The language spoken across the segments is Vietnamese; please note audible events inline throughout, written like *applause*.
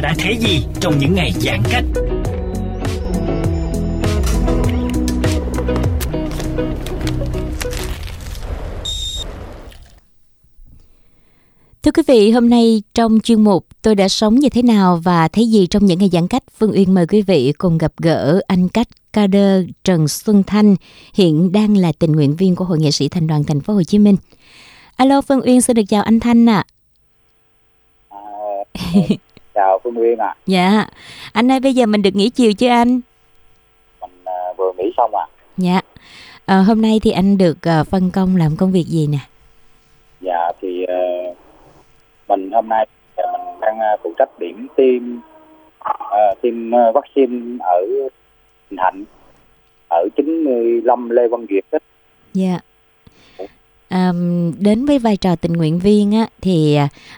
Đã thấy gì trong những ngày giãn cách? Thưa quý vị, hôm nay trong chuyên mục Tôi đã sống như thế nào và thấy gì trong những ngày giãn cách, Phương Uyên mời quý vị cùng gặp gỡ anh cách Kader Trần Xuân Thanh, hiện đang là tình nguyện viên của Hội nghệ sĩ Thành đoàn Thành phố Hồ Chí Minh. Alo Phương Uyên xin được chào anh Thanh ạ. À, chào Phương Nguyên ạ, Dạ, anh ơi bây giờ mình được nghỉ chiều chưa anh? mình à, vừa nghỉ xong ạ. Dạ, Ờ, hôm nay thì anh được ờ, phân công làm công việc gì nè? Dạ thì ờ, mình hôm nay mình đang à, phụ trách điểm tiêm ờ, tiêm ờ, vaccine ở Bình Thạnh ở 95 Lê Văn Duyệt đó. Dạ. À, đến với vai trò tình nguyện viên á, thì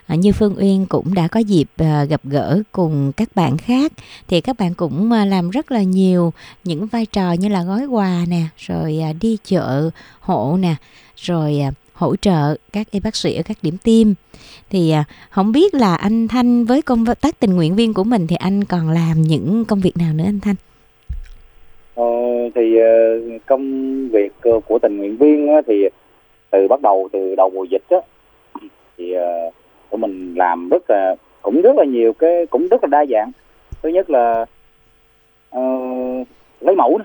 à, như Phương Uyên cũng đã có dịp à, gặp gỡ cùng các bạn khác thì các bạn cũng à, làm rất là nhiều những vai trò như là gói quà nè rồi à, đi chợ hộ nè rồi à, hỗ trợ các y bác sĩ ở các điểm tiêm thì à, không biết là anh Thanh với công tác tình nguyện viên của mình thì anh còn làm những công việc nào nữa anh Thanh? Ờ, thì ờ, công việc ờ, của tình nguyện viên á, thì từ bắt đầu từ đầu mùa dịch á thì uh, tụi mình làm rất là cũng rất là nhiều cái cũng rất là đa dạng. Thứ nhất là uh, lấy mẫu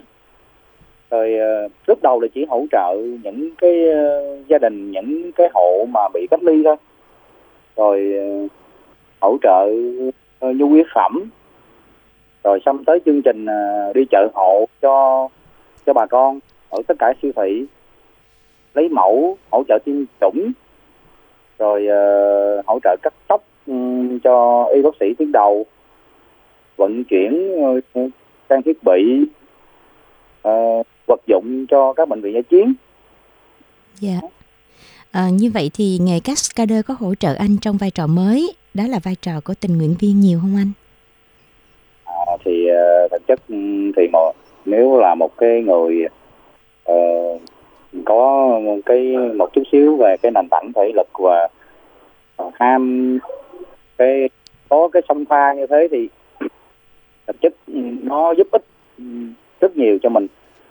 rồi uh, lúc đầu là chỉ hỗ trợ những cái uh, gia đình những cái hộ mà bị cách ly thôi. Rồi uh, hỗ trợ uh, nhu yếu phẩm. Rồi xong tới chương trình uh, đi chợ hộ cho cho bà con ở tất cả siêu thị lấy mẫu hỗ trợ tiêm chủng rồi ờ, hỗ trợ cắt tóc ừm, cho y bác sĩ tuyến đầu vận chuyển ờ, trang thiết bị ờ, vật dụng cho các bệnh viện giải chiến Dạ. À, như vậy thì nghề cascader có hỗ trợ anh trong vai trò mới, đó là vai trò của tình nguyện viên nhiều không anh? À, thì ờ, thực chất ừm, thì một nếu là một cái người ờ, có một cái một chút xíu về cái nền tảng thể lực và ham. Cái có cái song pha như thế thì thực chất nó giúp ích rất nhiều cho mình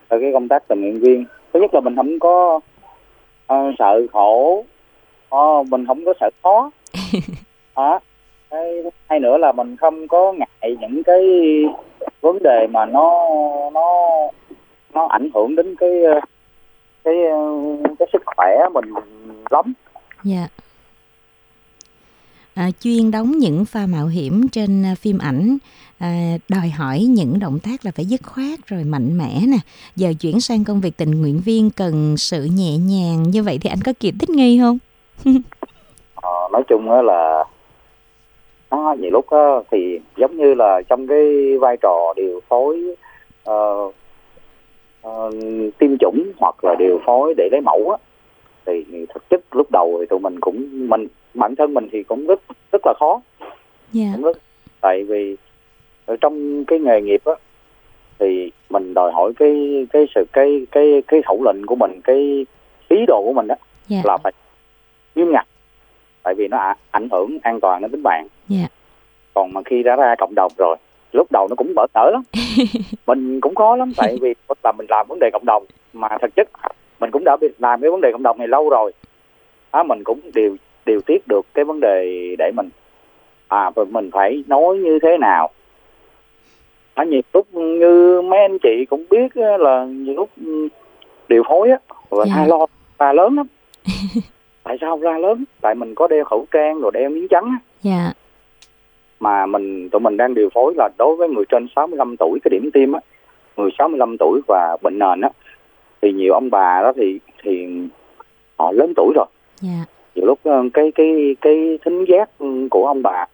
ở cái công tác tình nguyện viên. Thứ nhất là mình không có ờ, sợ khổ. Ờ, mình không có sợ khó. *laughs* Đó. Cái hai nữa là mình không có ngại những cái vấn đề mà nó nó nó ảnh hưởng đến cái cái cái sức khỏe mình lắm. Dạ. À, chuyên đóng những pha mạo hiểm trên à, phim ảnh à, đòi hỏi những động tác là phải dứt khoát rồi mạnh mẽ nè. Giờ chuyển sang công việc tình nguyện viên cần sự nhẹ nhàng như vậy thì anh có kịp thích nghi không? *laughs* Ờ, nói chung á là nó nhiều lúc á, thì giống như là trong cái vai trò điều phối ờ, tiêm chủng hoặc là điều phối để lấy mẫu á thì thực chất lúc đầu thì tụi mình cũng mình bản thân mình thì cũng rất rất là khó. Dạ. Cũng rất tại vì ở trong cái nghề nghiệp á thì mình đòi hỏi cái cái sự cái cái cái khẩu lệnh của mình cái ý đồ của mình á dạ. là phải nghiêm ngặt tại vì nó ảnh hưởng an toàn đến tính mạng. Dạ. Còn mà khi đã ra cộng đồng rồi lúc đầu nó cũng bỡ ngỡ lắm *laughs* mình cũng khó lắm tại vì là mình làm vấn đề cộng đồng mà thực chất mình cũng đã làm cái vấn đề cộng đồng này lâu rồi á mình cũng điều điều tiết được cái vấn đề để mình à mình phải nói như thế nào ở nhiều lúc như mấy anh chị cũng biết là nhiều lúc điều phối á và. Dạ. lo ra lớn lắm *laughs* tại sao ra lớn tại mình có đeo khẩu trang rồi đeo miếng trắng dạ yeah. Mà mình tụi mình đang điều phối là đối với người trên 65 tuổi cái điểm tiêm á người 65 tuổi và bệnh nền á thì nhiều ông bà đó thì thì họ lớn tuổi rồi yeah. Dạ. nhiều lúc ờ, cái cái cái thính giác của ông bà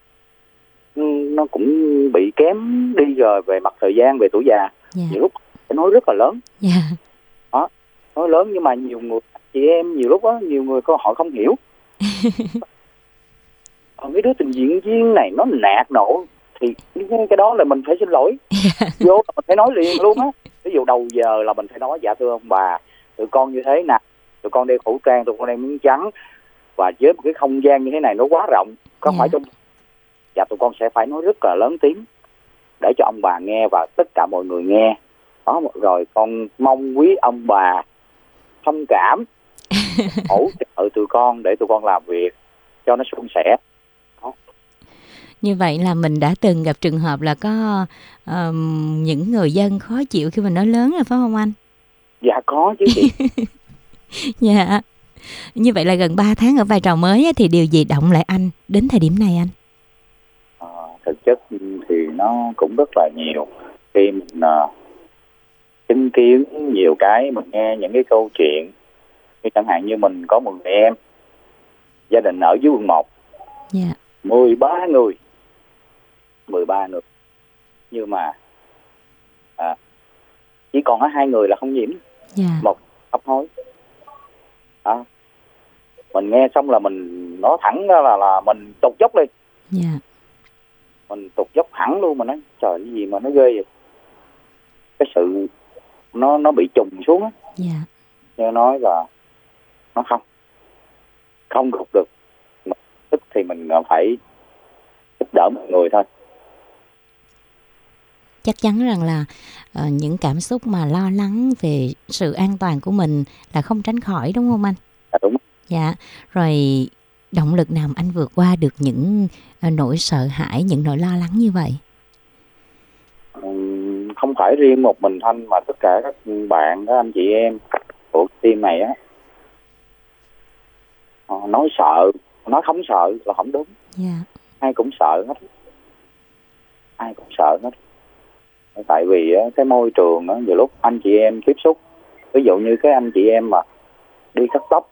ừ, nó cũng bị kém đi rồi về mặt thời gian về tuổi già yeah. Dạ. nhiều lúc phải nói rất là lớn yeah. đó nói lớn nhưng mà nhiều người chị em nhiều lúc đó nhiều người có họ không hiểu *laughs* còn cái đứa tình diễn viên này nó nạt nổ. Thì cái đó là mình phải xin lỗi. *laughs* Vô là mình phải nói liền luôn á. Ví dụ đầu giờ là mình phải nói dạ thưa ông bà tụi con như thế nè tụi con đeo khẩu trang tụi con đeo miếng trắng và với một cái không gian như thế này nó quá rộng có yeah. phải trong dạ tụi con sẽ phải nói rất là lớn tiếng để cho ông bà nghe và tất cả mọi người nghe. Đó rồi con mong quý ông bà thông cảm *laughs* hỗ trợ tụi con để tụi con làm việc cho nó suôn sẻ như vậy là mình đã từng gặp trường hợp là có um, những người dân khó chịu khi mình nói lớn rồi phải không anh? Dạ có chứ chị. *laughs* Dạ. Như vậy là gần 3 tháng ở vai trò mới thì điều gì động lại anh đến thời điểm này anh? À, thực chất thì nó cũng rất là nhiều. Khi mình uh, chứng kiến nhiều cái mình nghe những cái câu chuyện như chẳng hạn như mình có một người em gia đình ở dưới quận 1 yeah. 13 người 13 người nhưng mà à, chỉ còn có hai người là không nhiễm. Yeah. một hấp hối. À, mình nghe xong là mình nói thẳng ra là là mình tụt dốc đi yeah. mình tụt dốc hẳn luôn mà nói trời cái gì mà nó ghê vậy? Cái sự nó nó bị trùng xuống á. Yeah. như nói là nó không không gục được. Tức thì mình phải giúp đỡ mọi người thôi chắc chắn rằng là uh, những cảm xúc mà lo lắng về sự an toàn của mình là không tránh khỏi đúng không anh? À, đúng. Dạ. Rồi động lực nào anh vượt qua được những uh, nỗi sợ hãi, những nỗi lo lắng như vậy? không phải riêng một mình thanh mà tất cả các bạn, các anh chị em của team này á nói sợ, nói không sợ là không đúng. Dạ. Ai cũng sợ hết. Ai cũng sợ hết tại vì cái môi trường đó, nhiều lúc anh chị em tiếp xúc ví dụ như cái anh chị em mà đi cắt tóc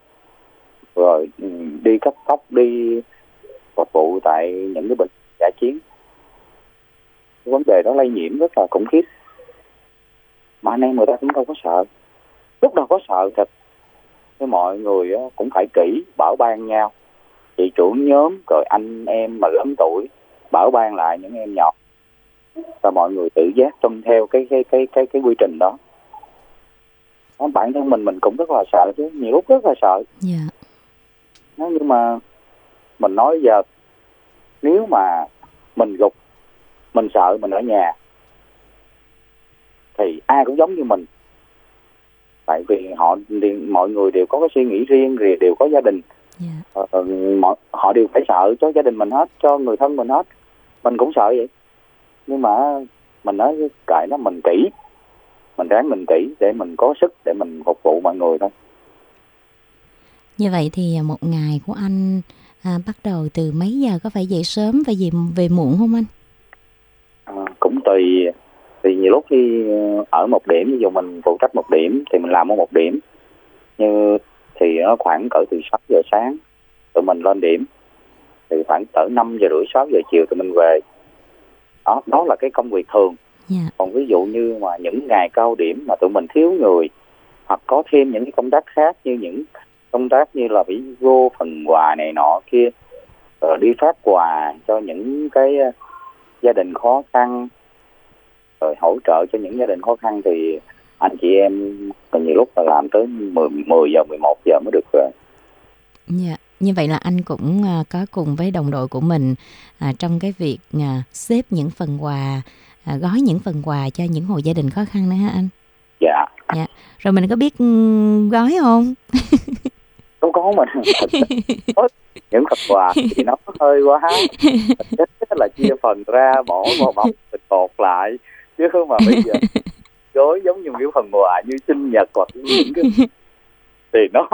rồi ừ, đi cắt tóc đi phục vụ tại những cái bệnh giả chiến vấn đề đó lây nhiễm rất là khủng khiếp. Mà anh em người ta cũng đâu có sợ. Lúc đâu có sợ thật với mọi người cũng phải kỹ bảo ban nhau. Chị trưởng nhóm rồi anh em mà lớn tuổi bảo ban lại những em nhỏ và mọi người tự giác tuân theo cái cái cái cái cái quy trình đó bản thân mình mình cũng rất là sợ chứ nhiều lúc rất là sợ yeah. Dạ. nhưng mà mình nói giờ nếu mà mình gục mình sợ mình ở nhà thì ai cũng giống như mình tại vì họ mọi người đều có cái suy nghĩ riêng rồi đều có gia đình yeah. Dạ. ờ, họ đều phải sợ cho gia đình mình hết cho người thân mình hết mình cũng sợ vậy nhưng mà mình nói cài nó mình kỹ. Mình ráng mình kỹ để mình có sức để mình phục vụ mọi người thôi. Như vậy thì một ngày của anh à, bắt đầu từ mấy giờ? Có phải dậy sớm và về về muộn không anh? À, cũng tùy thì nhiều lúc khi ở một điểm. Ví dụ mình phụ trách một điểm thì mình làm ở một điểm. Như thì nó khoảng cỡ từ 6 giờ sáng tụi mình lên điểm. Thì khoảng cỡ 5 giờ rưỡi 6 giờ chiều tụi mình về đó đó là cái công việc thường yeah. Dạ. còn ví dụ như mà những ngày cao điểm mà tụi mình thiếu người hoặc có thêm những cái công tác khác như những công tác như là bị vô phần quà này nọ kia rồi đi phát quà cho những cái ờ, gia đình khó khăn rồi hỗ trợ cho những gia đình khó khăn thì anh chị em nhiều lúc là làm tới 10, 10 giờ 11 giờ mới được rồi. Dạ. Như vậy là anh cũng à, có cùng với đồng đội của mình à, trong cái việc à, xếp những phần quà gói những phần quà cho những hộ gia đình khó khăn nữa ha anh? Dạ. Dạ. Rồi mình có biết ừ, gói không? *laughs* Không có mình *laughs* những phần quà thì nó hơi quá. Rất là chia phần ra bỏ vào bọc mình cột lại. Chứ không mà bây giờ *laughs* gói giống như cái phần quà như sinh nhật hoặc những cái thì nó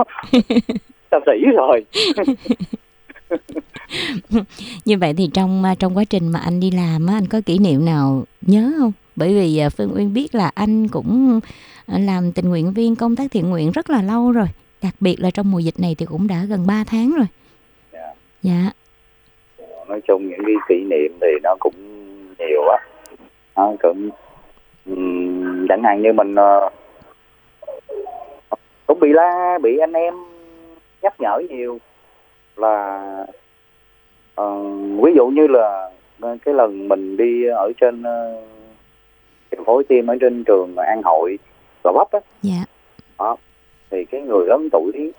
ta sĩ rồi. *laughs* *laughs* Như vậy thì trong à, trong quá trình mà anh đi làm á anh có kỷ niệm nào nhớ không? Bởi vì à, phương uyên biết là anh cũng à, làm tình nguyện viên công tác thiện nguyện rất là lâu rồi. Đặc biệt là trong mùa dịch này thì cũng đã gần 3 tháng rồi. Dạ. dạ. Nói chung những cái kỷ niệm thì nó cũng nhiều á. Nó cũng um, chẳng hạn như mình uh, cũng bị la bị anh em nhắc nhở nhiều là uh, ví dụ như là cái lần mình đi ở trên uh, phối tim ở trên trường An Hội Gò Vấp á. Dạ. Đó thì cái người lớn tuổi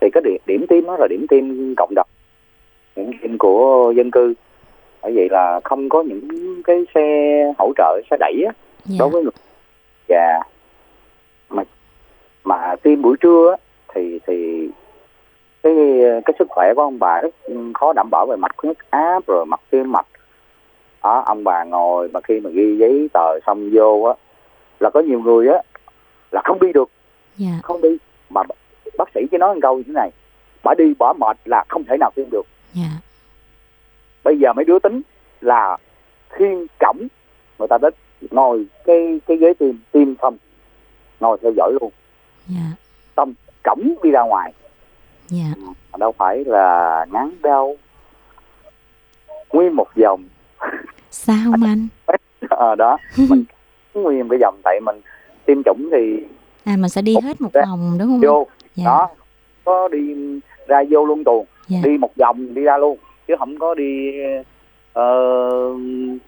thì cái điểm, điểm tim đó là điểm tim cộng đồng điểm tim của dân cư. Bởi vậy là không có những cái xe hỗ trợ xe đẩy á dạ. đối với người. Già mà mà tiêm buổi trưa á, thì thì cái cái sức khỏe của ông bà rất khó đảm bảo về mặt huyết áp rồi mặt tim mạch. Đó, ông bà ngồi mà khi mà ghi giấy tờ xong vô á là có nhiều người á là không đi được. Dạ. Không đi. Mà bác sĩ chỉ nói một câu như thế này bà đi bỏ mệt là không thể nào tiêm được. Dạ. Bây giờ mấy đứa tính là khiên cổng người ta đến ngồi cái cái ghế tiêm tiêm xong ngồi theo dõi luôn. Dạ. Xong cổng đi ra ngoài dạ. Mà đâu phải là ngắn đâu. Nguyên một vòng sao không anh? *laughs* Ờ, đó. *laughs* Mình nguyên cái vòng tại mình tiêm chủng thì à mình sẽ đi hết một vòng đúng không vô. Dạ. Đó. Có đi ra vô luôn tuồng. Dạ. Đi một vòng đi ra luôn. Chứ không có đi ờ,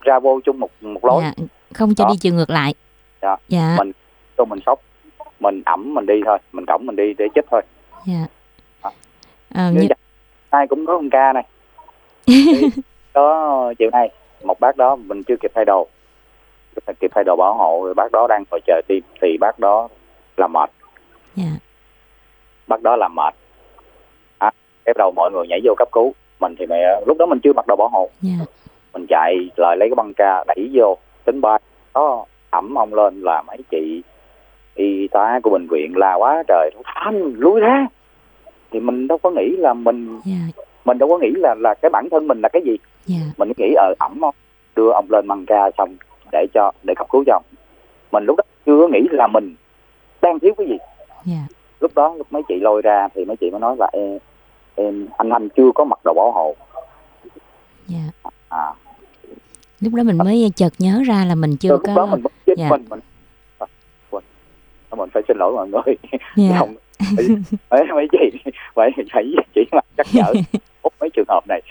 ra vô chung một một lối. Dạ không cho Đó. đi chiều ngược lại. Dạ. dạ. Mình- cho mình sốc. Mình ẩm mình đi thôi. Mình cổng mình đi để chết thôi. Dạ. Ờ, như ai cũng có một ca này. *laughs* Đó chiều nay một bác đó mình chưa kịp thay đồ. Chưa kịp thay đồ bảo hộ rồi bác đó đang ngồi chờ tim thì bác đó làm mệt. Dạ. Bác đó làm mệt. À, cái đầu mọi người nhảy vô cấp cứu. Mình thì mẹ lúc đó mình chưa mặc đồ bảo hộ. Dạ. Mình chạy lại lấy cái băng ca đẩy vô tính ba đó ẩm ông lên là mấy chị y tá của bệnh viện la quá trời anh lui ra thì mình đâu có nghĩ là mình dạ. mình đâu có nghĩ là là cái bản thân mình là cái gì. Dạ. Mình nghĩ ờ ẩm không? Đưa ông lên băng ca xong để cho để cấp cứu cho ông. Mình lúc đó chưa có nghĩ là mình đang thiếu cái gì. Dạ. Lúc đó lúc mấy chị lôi ra thì mấy chị mới nói là em, em anh anh chưa có mặc đồ bảo hộ. Dạ. À. Lúc đó mình mới chợt nhớ ra là mình chưa lúc đó có mình mất chết dạ. mình mình. Mình phải xin lỗi mọi người. Dạ. Không mấy mấy chị mấy phải chỉ mà chắc nhở Út mấy trường hợp này.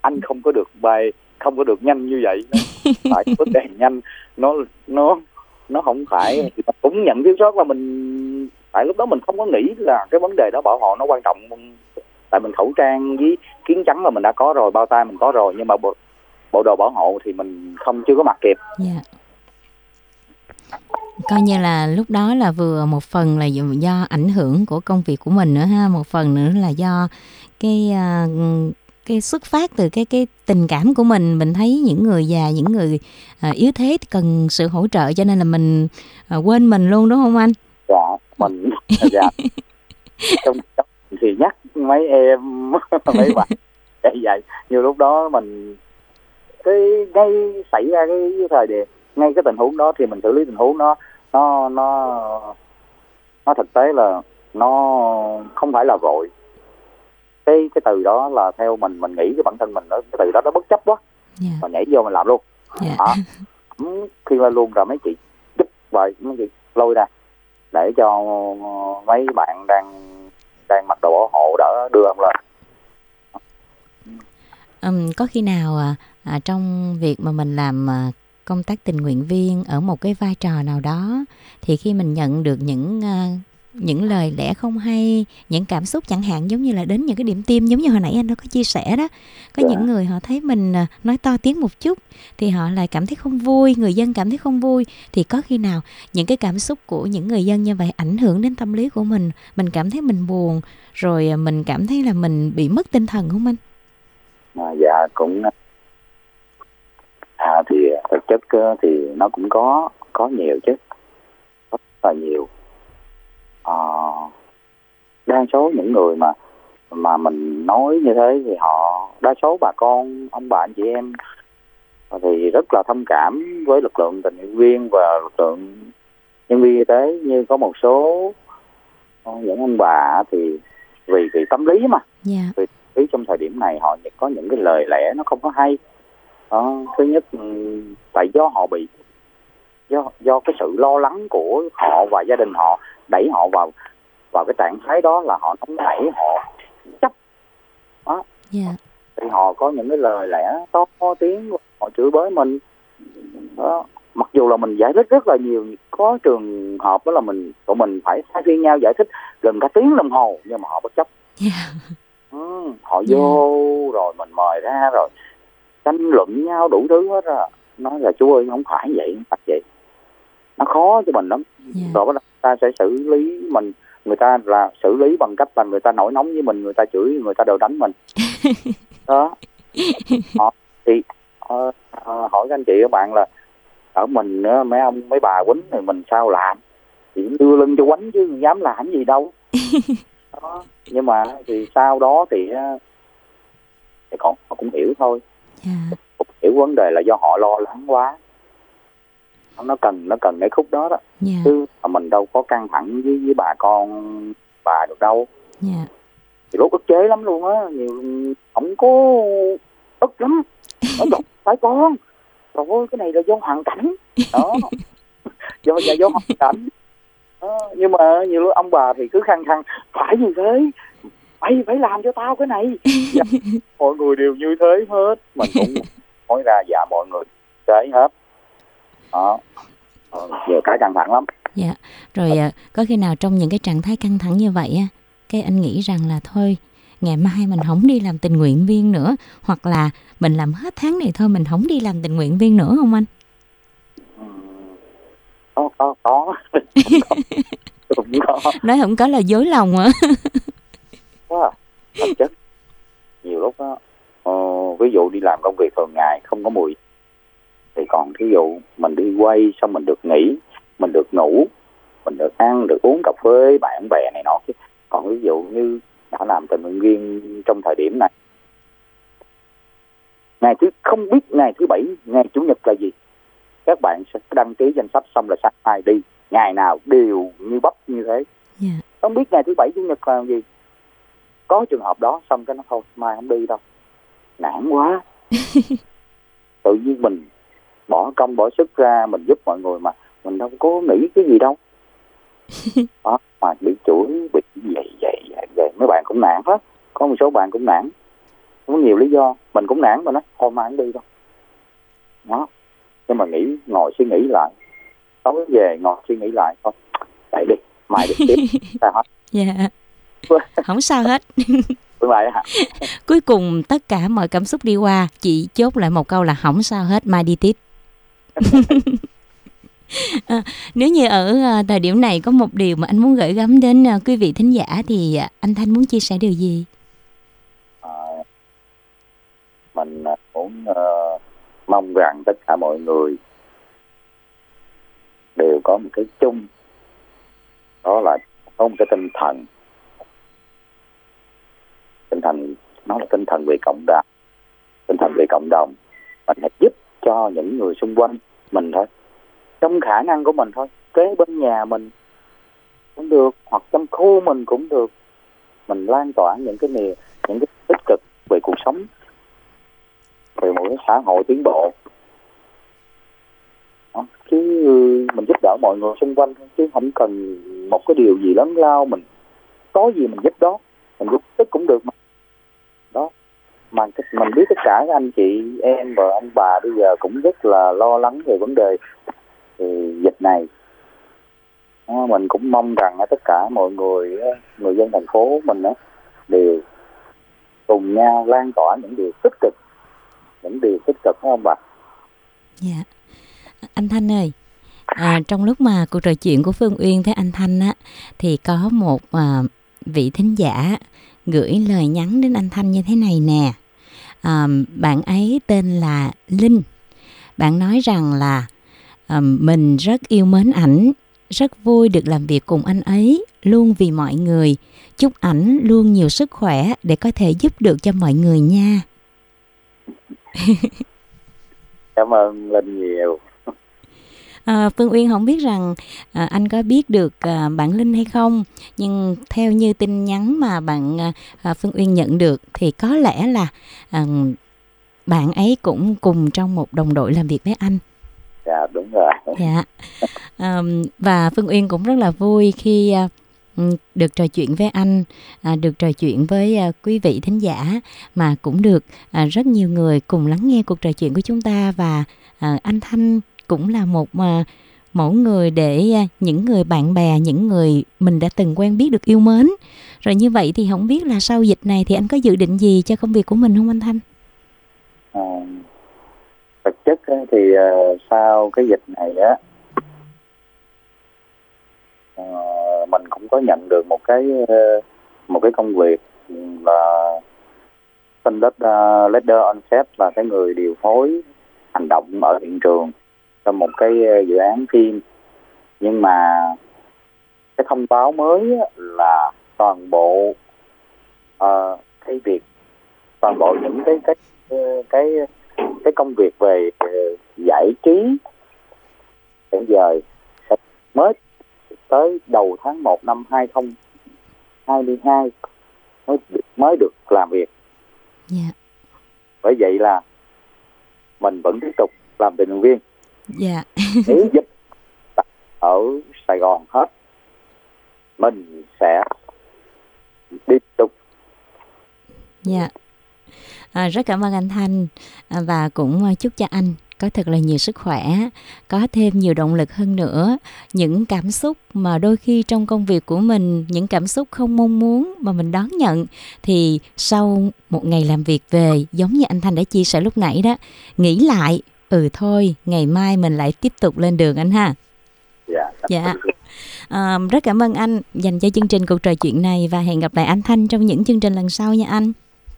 Anh không có được bay không có được nhanh như vậy. Phải có đèn nhanh. Nó nó nó không phải cũng nhận thiếu sót là mình tại lúc đó mình không có nghĩ là cái vấn đề đó bảo hộ nó quan trọng. Tại mình khẩu trang với kiến chắn là mình đã có rồi bao tay mình có rồi nhưng mà bộ, bộ đồ bảo hộ thì mình không chưa có mặc kịp. Dạ coi như là lúc đó là vừa một phần là do- do ảnh hưởng của công việc của mình nữa ha. Một phần nữa là do cái à, cái xuất phát từ cái cái tình cảm của mình. Mình thấy những người già, những người à, yếu thế cần sự hỗ trợ, cho nên là mình à, quên mình luôn, đúng không anh? Dạ mình. Dạ. Trong trong thì nhắc mấy em, *laughs* mấy bạn vậy vậy như lúc đó mình, cái, ngay xảy ra cái thời điểm ngay cái tình huống đó thì mình xử lý tình huống đó nó nó nó thực tế là nó không phải là vội. Cái cái từ đó là theo mình mình nghĩ cái bản thân mình đó cái từ đó nó bất chấp quá. Dạ. Mình nhảy vô mình làm luôn. Dạ. Đó. Khi qua luôn rồi mấy chị giúp vậy mấy chị lôi ra để cho mấy bạn đang đang mặc đồ bảo hộ đỡ đưa ông lên. Ừm, có khi nào à, à, trong việc mà mình làm à, công tác tình nguyện viên ở một cái vai trò nào đó thì khi mình nhận được những à, những lời lẽ không hay những cảm xúc chẳng hạn giống như là đến những cái điểm tim giống như hồi nãy anh đã có chia sẻ đó có dạ. những người họ thấy mình à, nói to tiếng một chút thì họ lại cảm thấy không vui người dân cảm thấy không vui thì có khi nào những cái cảm xúc của những người dân như vậy ảnh hưởng đến tâm lý của mình mình cảm thấy mình buồn rồi à, mình cảm thấy là mình bị mất tinh thần không anh à, dạ cũng à thì thực chất thì nó cũng có có nhiều chứ. Rất là nhiều. À, đa số những người mà mà mình nói như thế thì họ đa số bà con ông bà anh chị em thì rất là thông cảm với lực lượng tình nguyện viên và lực lượng nhân viên y tế. Như có một số những ông bà thì vì vì tâm lý mà. Yeah. vì lý trong thời điểm này họ có những cái lời lẽ nó không có hay đó, thứ nhất tại do họ bị do do cái sự lo lắng của họ và gia đình họ đẩy họ vào vào cái trạng thái đó là họ nóng nảy họ chấp đó yeah. Dạ. thì họ có những cái lời lẽ to tiếng họ chửi bới mình đó mặc dù là mình giải thích rất là nhiều có trường hợp đó là mình tụi mình phải thay phiên nhau giải thích gần cả tiếng đồng hồ nhưng mà họ bất chấp yeah. Dạ. ừ, họ yeah. Dạ. vô rồi mình mời ra rồi tranh luận nhau đủ thứ hết ra nói là chú ơi không phải vậy không phải vậy. Nó khó cho mình lắm. Yeah. rồi ta sẽ xử lý mình người ta là xử lý bằng cách là người ta nổi nóng với mình người ta chửi người ta đều đánh mình. *laughs* Đó. Họ thì uh, uh, hỏi các anh chị các bạn là ở mình uh, mấy ông mấy bà quýnh thì mình sao làm? Thì đưa lưng cho quánh chứ dám làm gì đâu. *laughs* Đó. nhưng mà thì sau đó thì thì còn họ cũng hiểu thôi yeah. cũng hiểu vấn đề là do họ lo lắng quá. Nó cần nó cần cái khúc đó đó. Yeah. chứ mà mình đâu có căng thẳng với với bà con bà được đâu. Yeah. thì lúc ức chế lắm luôn á. Nhiều không có ức lắm. Nó *laughs* phải con rồi cái này là do hoàn cảnh. Đó. *laughs* Do là do hoàn cảnh. Đó. nhưng mà nhiều lúc ông bà thì cứ khăng khăng phải như thế mày phải làm cho tao cái này. *laughs* Dạ, mọi người đều như thế hết. Mình cũng *laughs* nói ra dạ mọi người thế hết. Đó. Ờ, giờ cái căng thẳng lắm. Dạ rồi à, có khi nào trong những cái trạng thái căng thẳng như vậy á cái anh nghĩ rằng là thôi ngày mai mình không đi làm tình nguyện viên nữa hoặc là mình làm hết tháng này thôi mình không đi làm tình nguyện viên nữa không anh? Ừ. có có có. *laughs* Nói không có là dối lòng hả quá à. chất nhiều lúc đó ờ, ví dụ đi làm công việc thường ngày không có mùi thì còn thí dụ mình đi quay xong mình được nghỉ mình được ngủ mình được ăn được uống cà phê bạn bè này nọ chứ còn ví dụ như đã làm tình nguyện viên trong thời điểm này ngày thứ không biết ngày thứ bảy ngày chủ nhật là gì các bạn sẽ đăng ký danh sách xong là sáng mai đi ngày nào đều như bắp như thế yeah. Dạ. không biết ngày thứ bảy chủ nhật là gì có trường hợp đó xong cái nó thôi mai không đi đâu. Nản quá. *laughs* Tự nhiên mình bỏ công bỏ sức ra mình giúp mọi người mà mình đâu có nghĩ cái gì đâu. *laughs* Đó mà bị chửi bị vậy vậy vậy mấy bạn cũng nản hết có một số bạn cũng nản. Có nhiều lý do. Mình cũng nản mà nó thôi mai không đi đâu. Đó. Nhưng mà nghĩ ngồi suy nghĩ lại. Tối về ngồi suy nghĩ lại thôi. Tại đi mai được tiếp. *laughs* Sao hết? Dạ *laughs* không sao hết. *laughs* *laughs* Cuối cùng tất cả mọi cảm xúc đi qua chị chốt lại một câu là không sao hết mai đi tiếp. À, nếu như ở à, thời điểm này có một điều mà anh muốn gửi gắm đến à, quý vị thính giả thì anh Thanh muốn chia sẻ điều gì? À, mình muốn uh, mong rằng tất cả mọi người đều có một cái chung. Đó là có một cái tinh thần tinh thần nó là tinh thần về cộng đồng. Tinh thần về cộng đồng. Mình hãy giúp cho những người xung quanh mình thôi. Trong khả năng của mình thôi. Kế bên nhà mình cũng được, hoặc trong khu mình cũng được. Mình lan tỏa những cái niềm, những cái tích cực về cuộc sống, về một cái xã hội tiến bộ. Chứ mình giúp đỡ mọi người xung quanh chứ không cần một cái điều gì lớn lao mình. Có gì mình giúp đó, mình giúp tức cũng được mà mà mình biết tất cả các anh chị em và ông bà bây giờ cũng rất là lo lắng về vấn đề dịch này. Mình cũng mong rằng tất cả mọi người ờ, người dân thành phố mình ờ, đều cùng nhau lan tỏa những điều tích cực những điều tích cực không bà? Dạ. Anh thanh ơi à, trong lúc mà cuộc trò chuyện của phương uyên với anh thanh á thì có một à, vị thính giả gửi lời nhắn đến anh thanh như thế này nè um, bạn ấy tên là linh. Bạn nói rằng là um, mình rất yêu mến ảnh rất vui được làm việc cùng anh ấy luôn vì mọi người. Chúc ảnh luôn nhiều sức khỏe để có thể giúp được cho mọi người nha. *laughs* Cảm ơn linh nhiều. À, Phương Uyên không biết rằng à, anh có biết được à, bạn Linh hay không nhưng theo như tin nhắn mà bạn à, Phương Uyên nhận được thì có lẽ là à, bạn ấy cũng cùng trong một đồng đội làm việc với anh. Dạ đúng rồi. Dạ. À, và Phương Uyên cũng rất là vui khi à, được trò chuyện với anh, à, được trò chuyện với à, quý vị thính giả mà cũng được à, rất nhiều người cùng lắng nghe cuộc trò chuyện của chúng ta và à, anh Thanh cũng là một mà mẫu người để à, những người bạn bè những người mình đã từng quen biết được yêu mến. Rồi như vậy thì không biết là sau dịch này thì anh có dự định gì cho công việc của mình không anh thanh? À, thực chất thì uh, sau cái dịch này á uh, mình cũng có nhận được một cái uh, một cái công việc là phân đất uh, leader on set là cái người điều phối hành động ở hiện trường trong một cái ờ, dự án phim nhưng mà cái thông báo mới là toàn bộ uh, cái việc toàn bộ những cái cái ờ, cái cái công việc về giải trí hiện giờ sẽ mới tới đầu tháng 1 năm 2022 mới mới được làm việc. Yeah. Dạ. Bởi vậy là mình vẫn tiếp tục làm tình nguyện viên dạ. *laughs* Nếu dịch ở Sài Gòn hết. Mình sẽ tiếp tục. Dạ. À, rất cảm ơn anh Thanh. À, và cũng à, chúc cho anh có thật là nhiều sức khỏe, có thêm nhiều động lực hơn nữa. Những cảm xúc mà đôi khi trong công việc của mình, những cảm xúc không mong muốn mà mình đón nhận thì sau một ngày làm việc về, giống như anh Thanh đã chia sẻ lúc nãy đó, nghĩ lại ừ thôi ngày mai mình lại tiếp tục lên đường anh ha. Dạ dạ. à, rất cảm ơn anh dành cho chương trình cuộc trò chuyện này và hẹn gặp lại anh thanh trong những chương trình lần sau nha anh.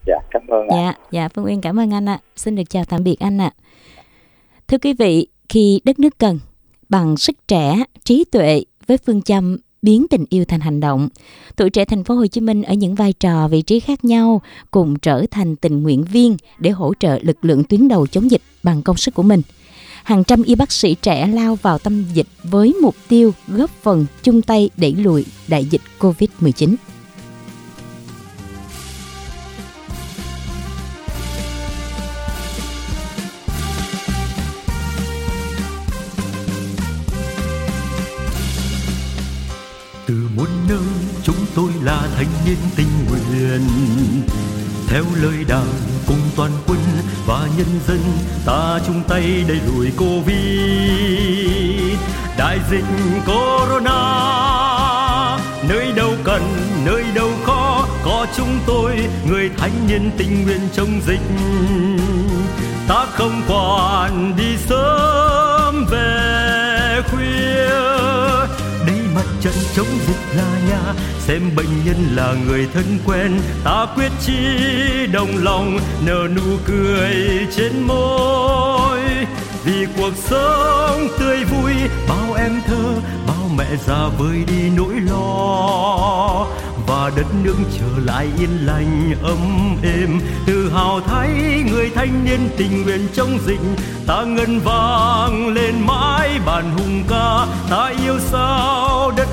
Dạ cảm ơn dạ ạ. dạ phương uyên cảm ơn anh ạ. Xin được chào tạm biệt anh ạ. Thưa quý vị khi đất nước cần bằng sức trẻ trí tuệ với phương châm biến tình yêu thành hành động. Tuổi trẻ thành phố Hồ Chí Minh ở những vai trò, vị trí khác nhau cùng trở thành tình nguyện viên để hỗ trợ lực lượng tuyến đầu chống dịch bằng công sức của mình. Hàng trăm y bác sĩ trẻ lao vào tâm dịch với mục tiêu góp phần chung tay đẩy lùi đại dịch Covid-19. Thanh tình nguyện. Theo lời đảng cùng toàn quân và nhân dân, ta chung tay đẩy lùi covid. Đại dịch corona, nơi đâu cần, nơi đâu khó, có chúng tôi, người thanh niên tình nguyện chống dịch. Ta không quản đi sớm. Chống dịch là nhà. Xem bệnh nhân là người thân quen, ta quyết chí đồng lòng nở nụ cười trên môi. Vì cuộc sống tươi vui, bao em thơ, bao mẹ già vơi đi nỗi lo. Và đất nước trở lại yên lành, ấm êm. Tự hào thấy người thanh niên tình nguyện chống dịch. Ta ngân vang lên mãi bản hùng ca. Ta yêu sao đất